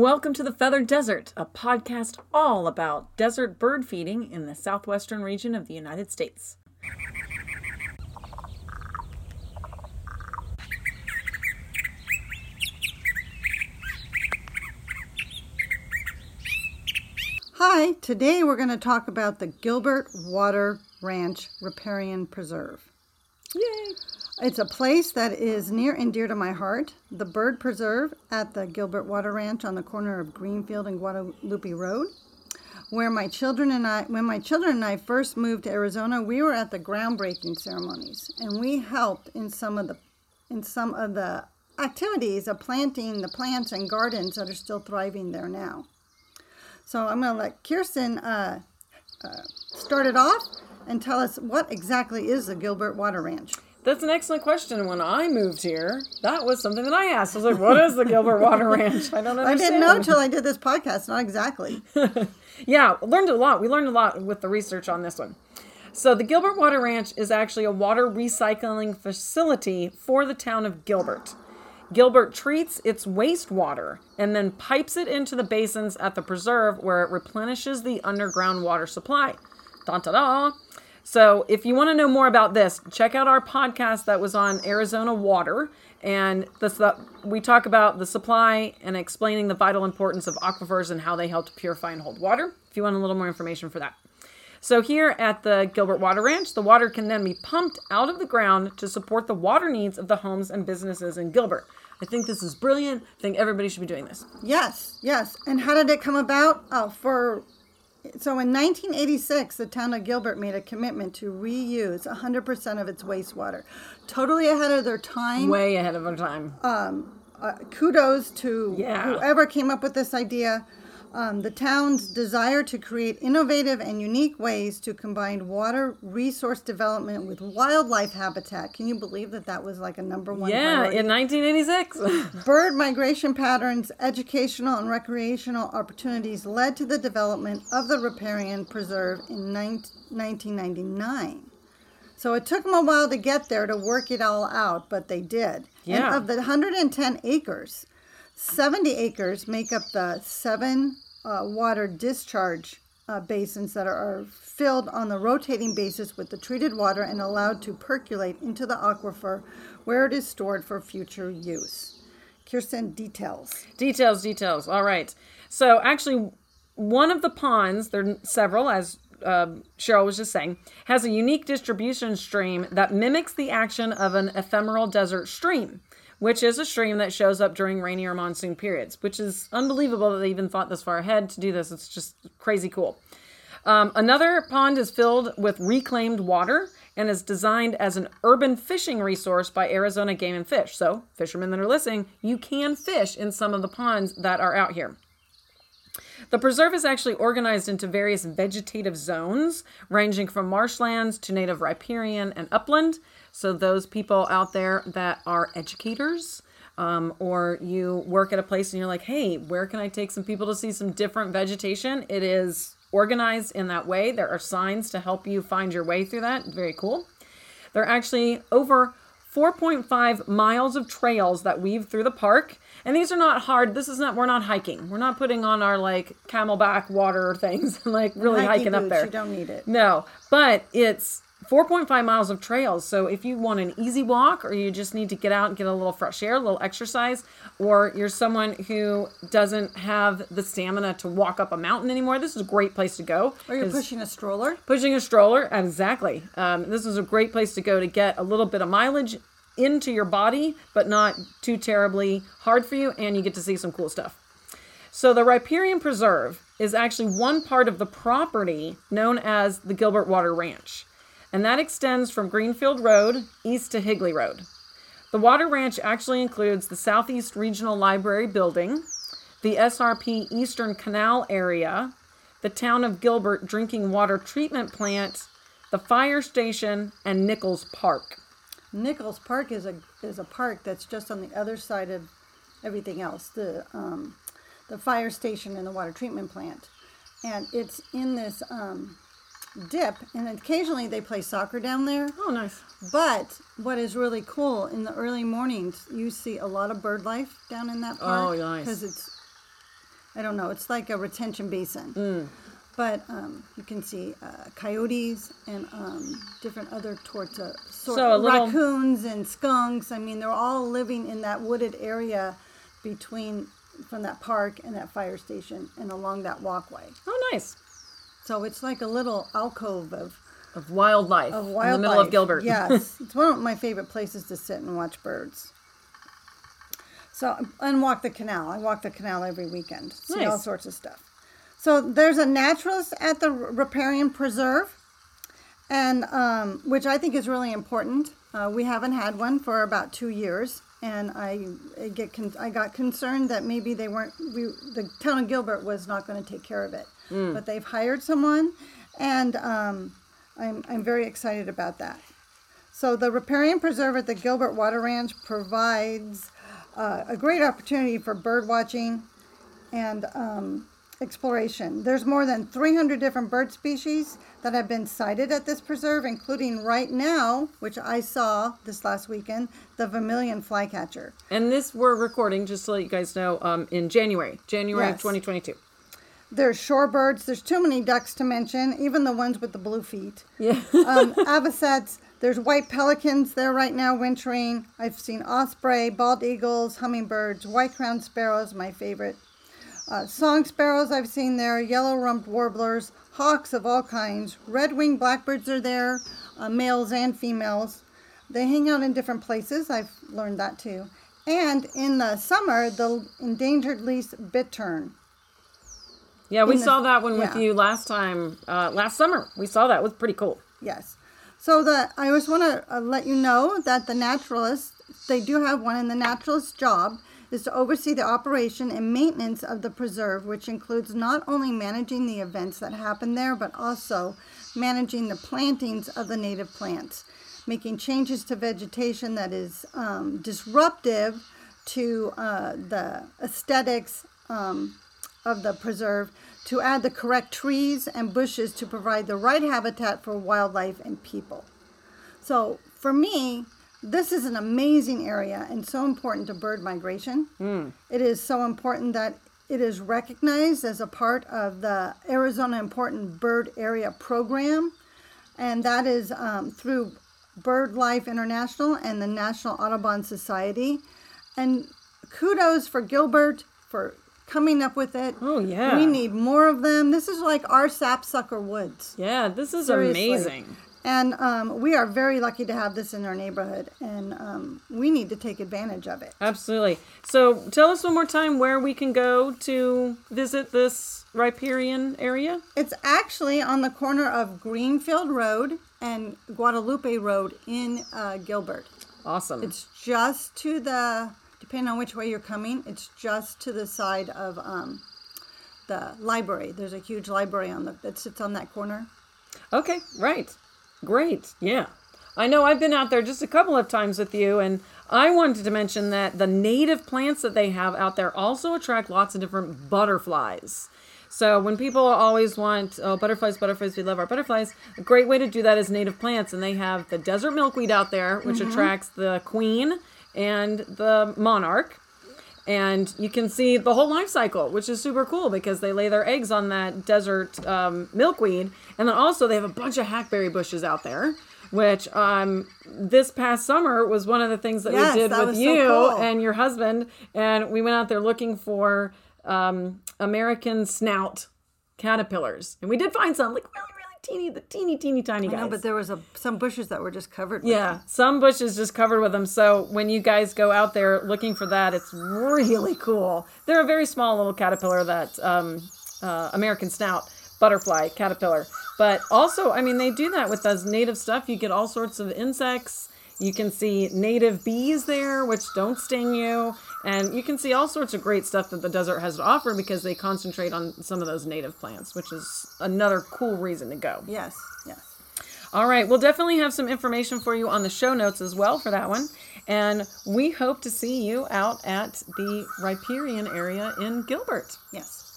Welcome to the Feathered Desert, a podcast all about desert bird feeding in the southwestern region of the United States. Hi, today we're going to talk about the Gilbert Water Ranch Riparian Preserve. Yay! It's a place that is near and dear to my heart. The Bird Preserve at the Gilbert Water Ranch on the corner of Greenfield and Guadalupe Road. Where my children and I, when my children and I first moved to Arizona, we were at the groundbreaking ceremonies, and we helped in some of the, in some of the activities of planting the plants and gardens that are still thriving there now. So I'm going to let Kiersten uh, uh, start it off and tell us what exactly is the Gilbert Water Ranch. That's an excellent question. When I moved here, that was something that I asked. I was like, "What is the Gilbert Water Ranch?" I don't understand. I didn't know until I did this podcast. Not exactly. yeah, learned a lot. We learned a lot with the research on this one. So the Gilbert Water Ranch is actually a water recycling facility for the town of Gilbert. Gilbert treats its wastewater and then pipes it into the basins at the preserve where it replenishes the underground water supply. Da da da. So, if you want to know more about this, check out our podcast that was on Arizona water. And we talk about the supply and explaining the vital importance of aquifers and how they help to purify and hold water. If you want a little more information for that. So, here at the Gilbert Water Ranch, the water can then be pumped out of the ground to support the water needs of the homes and businesses in Gilbert. I think this is brilliant. I think everybody should be doing this. Yes, yes. And how did it come about? Oh, for so in 1986, the town of Gilbert made a commitment to reuse 100% of its wastewater. Totally ahead of their time. Way ahead of their time. Um, uh, kudos to yeah. whoever came up with this idea um, the town's desire to create innovative and unique ways to combine water resource development with wildlife habitat. Can you believe that that was like a number one? Yeah, priority? in 1986. Bird migration patterns, educational and recreational opportunities led to the development of the riparian preserve in 1999. So it took them a while to get there to work it all out, but they did. Yeah. And of the 110 acres, 70 acres make up the seven uh, water discharge uh, basins that are, filled on the rotating basis with the treated water and allowed to percolate into the aquifer where it is stored for future use. Kiersten, details. Details, details. All right. So actually, one of the ponds, there are several, as um, Cheryl was just saying, has a unique distribution stream that mimics the action of an ephemeral desert stream which is a stream that shows up during rainy or monsoon periods, which is unbelievable that they even thought this far ahead to do this. It's just crazy cool. Um, another pond is filled with reclaimed water and is designed as an urban fishing resource by Arizona Game and Fish. So, fishermen that are listening, you can fish in some of the ponds that are out here. The preserve is actually organized into various vegetative zones, ranging from marshlands to native riparian and upland. So, those people out there that are educators, um, or you work at a place and you're like, hey, where can I take some people to see some different vegetation? It is organized in that way. There are signs to help you find your way through that. Very cool. There are actually over 4.5 miles of trails that weave through the park. And these are not hard. This is not, we're not hiking. We're not putting on our like CamelBak water things, and like really hiking, hiking up there. You don't need it. No, but it's 4.5 miles of trails. So if you want an easy walk or you just need to get out and get a little fresh air, a little exercise, or you're someone who doesn't have the stamina to walk up a mountain anymore, this is a great place to go. Or you're pushing a stroller. Pushing a stroller, exactly. Um, this is a great place to go to get a little bit of mileage into your body, but not too terribly hard for you, and you get to see some cool stuff. So the Riparian Preserve is actually one part of the property known as the Gilbert Water Ranch and that extends from Greenfield Road east to Higley Road. The Water Ranch actually includes the Southeast Regional Library building, the SRP Eastern Canal area, the town of Gilbert drinking water treatment plant, the fire station, and Nichols Park. Nichols Park is a is a park that's just on the other side of everything else. The um, the fire station and the water treatment plant, and it's in this um, dip, and occasionally they play soccer down there. Oh, nice. But what is really cool in the early mornings, you see a lot of bird life down in that park. Oh, nice. Because it's I don't know. It's like a retention basin. Mm. But um, you can see uh, coyotes and um, different other torta, sort So a little- raccoons and skunks. I mean, they're all living in that wooded area between from that park and that fire station and along that walkway. Oh, nice. So it's like a little alcove of Of wildlife, of in the middle of Gilbert. yes, it's one of my favorite places to sit and watch birds. So and walk the canal. I walk the canal every weekend. See all sorts of stuff. So there's a naturalist at the Riparian Preserve, and um, which I think is really important. Uh, we haven't had one for about two years, and I, I get con- I got concerned that maybe they weren't. We, the town of Gilbert was not going to take care of it, but they've hired someone, and um, I'm I'm very excited about that. So the Riparian Preserve at the Gilbert Water Ranch provides uh, a great opportunity for bird watching and um, exploration. There's more than 300 different bird species that have been sighted at this preserve, including right now, which I saw this last weekend, the vermilion flycatcher. And this we're recording, just to let you guys know, um, in January, January of 2022. There's shorebirds. There's too many ducks to mention, even the ones with the blue feet. Yeah. um, avocets. There's white pelicans there right now wintering. I've seen osprey, bald eagles, hummingbirds, white crowned sparrows, my favorite. Uh, song sparrows I've seen there, yellow rumped warblers, hawks of all kinds, red winged blackbirds are there, uh, males and females. They hang out in different places. I've learned that too. And in the summer, the endangered least bittern. Yeah, we the- saw that one with you last time, uh, last summer. We saw that. It was pretty cool. Yes. So the I just want to uh, let you know that the naturalist they do have one, and the naturalist's job is to oversee the operation and maintenance of the preserve, which includes not only managing the events that happen there, but also managing the plantings of the native plants, making changes to vegetation that is um, disruptive to uh, the aesthetics um, of the preserve to add the correct trees and bushes to provide the right habitat for wildlife and people. So for me, this is an amazing area and so important to bird migration. It is so important that it is recognized as a part of the Arizona Important Bird Area Program, and that is um, through BirdLife International and the National Audubon Society. And kudos for Gilbert for coming up with it. Oh, yeah. We need more of them. This is like our sapsucker woods. Yeah, this is Seriously. amazing. And um, we are very lucky to have this in our neighborhood, and um, we need to take advantage of it. Absolutely. So tell us one more time where we can go to visit this riparian area. It's actually on the corner of Greenfield Road and Guadalupe Road in uh, Gilbert. Awesome. It's just to the, depending on which way you're coming, it's just to the side of um, the library. There's a huge library on the that sits on that corner. Okay, right. Great. Yeah. I know I've been out there just a couple of times with you, and I wanted to mention that the native plants that they have out there also attract lots of different butterflies. So when people always want, oh, butterflies, butterflies, we love our butterflies, a great way to do that is native plants. And they have the desert milkweed out there, which mm-hmm. attracts the queen and the monarch. And you can see the whole life cycle, which is super cool because they lay their eggs on that desert um, milkweed. And then also they have a bunch of hackberry bushes out there, which um, this past summer was one of the things that Yes, we did that with was so you cool. and your husband. And we went out there looking for um, American snout caterpillars. And we did find some, like really, really teeny, the teeny, teeny, tiny guys. No, but there was a, some bushes that were just covered. With Yeah, some bushes just covered with them. So when you guys go out there looking for that, it's really cool. They're a very small little caterpillar that um, uh, American snout butterfly caterpillar. But also, I mean, they do that with those native stuff. You get all sorts of insects. You can see native bees there, which don't sting you. And you can see all sorts of great stuff that the desert has to offer because they concentrate on some of those native plants, which is another cool reason to go. Yes, yes. All right, we'll definitely have some information for you on the show notes as well for that one. And we hope to see you out at the riparian area in Gilbert. Yes.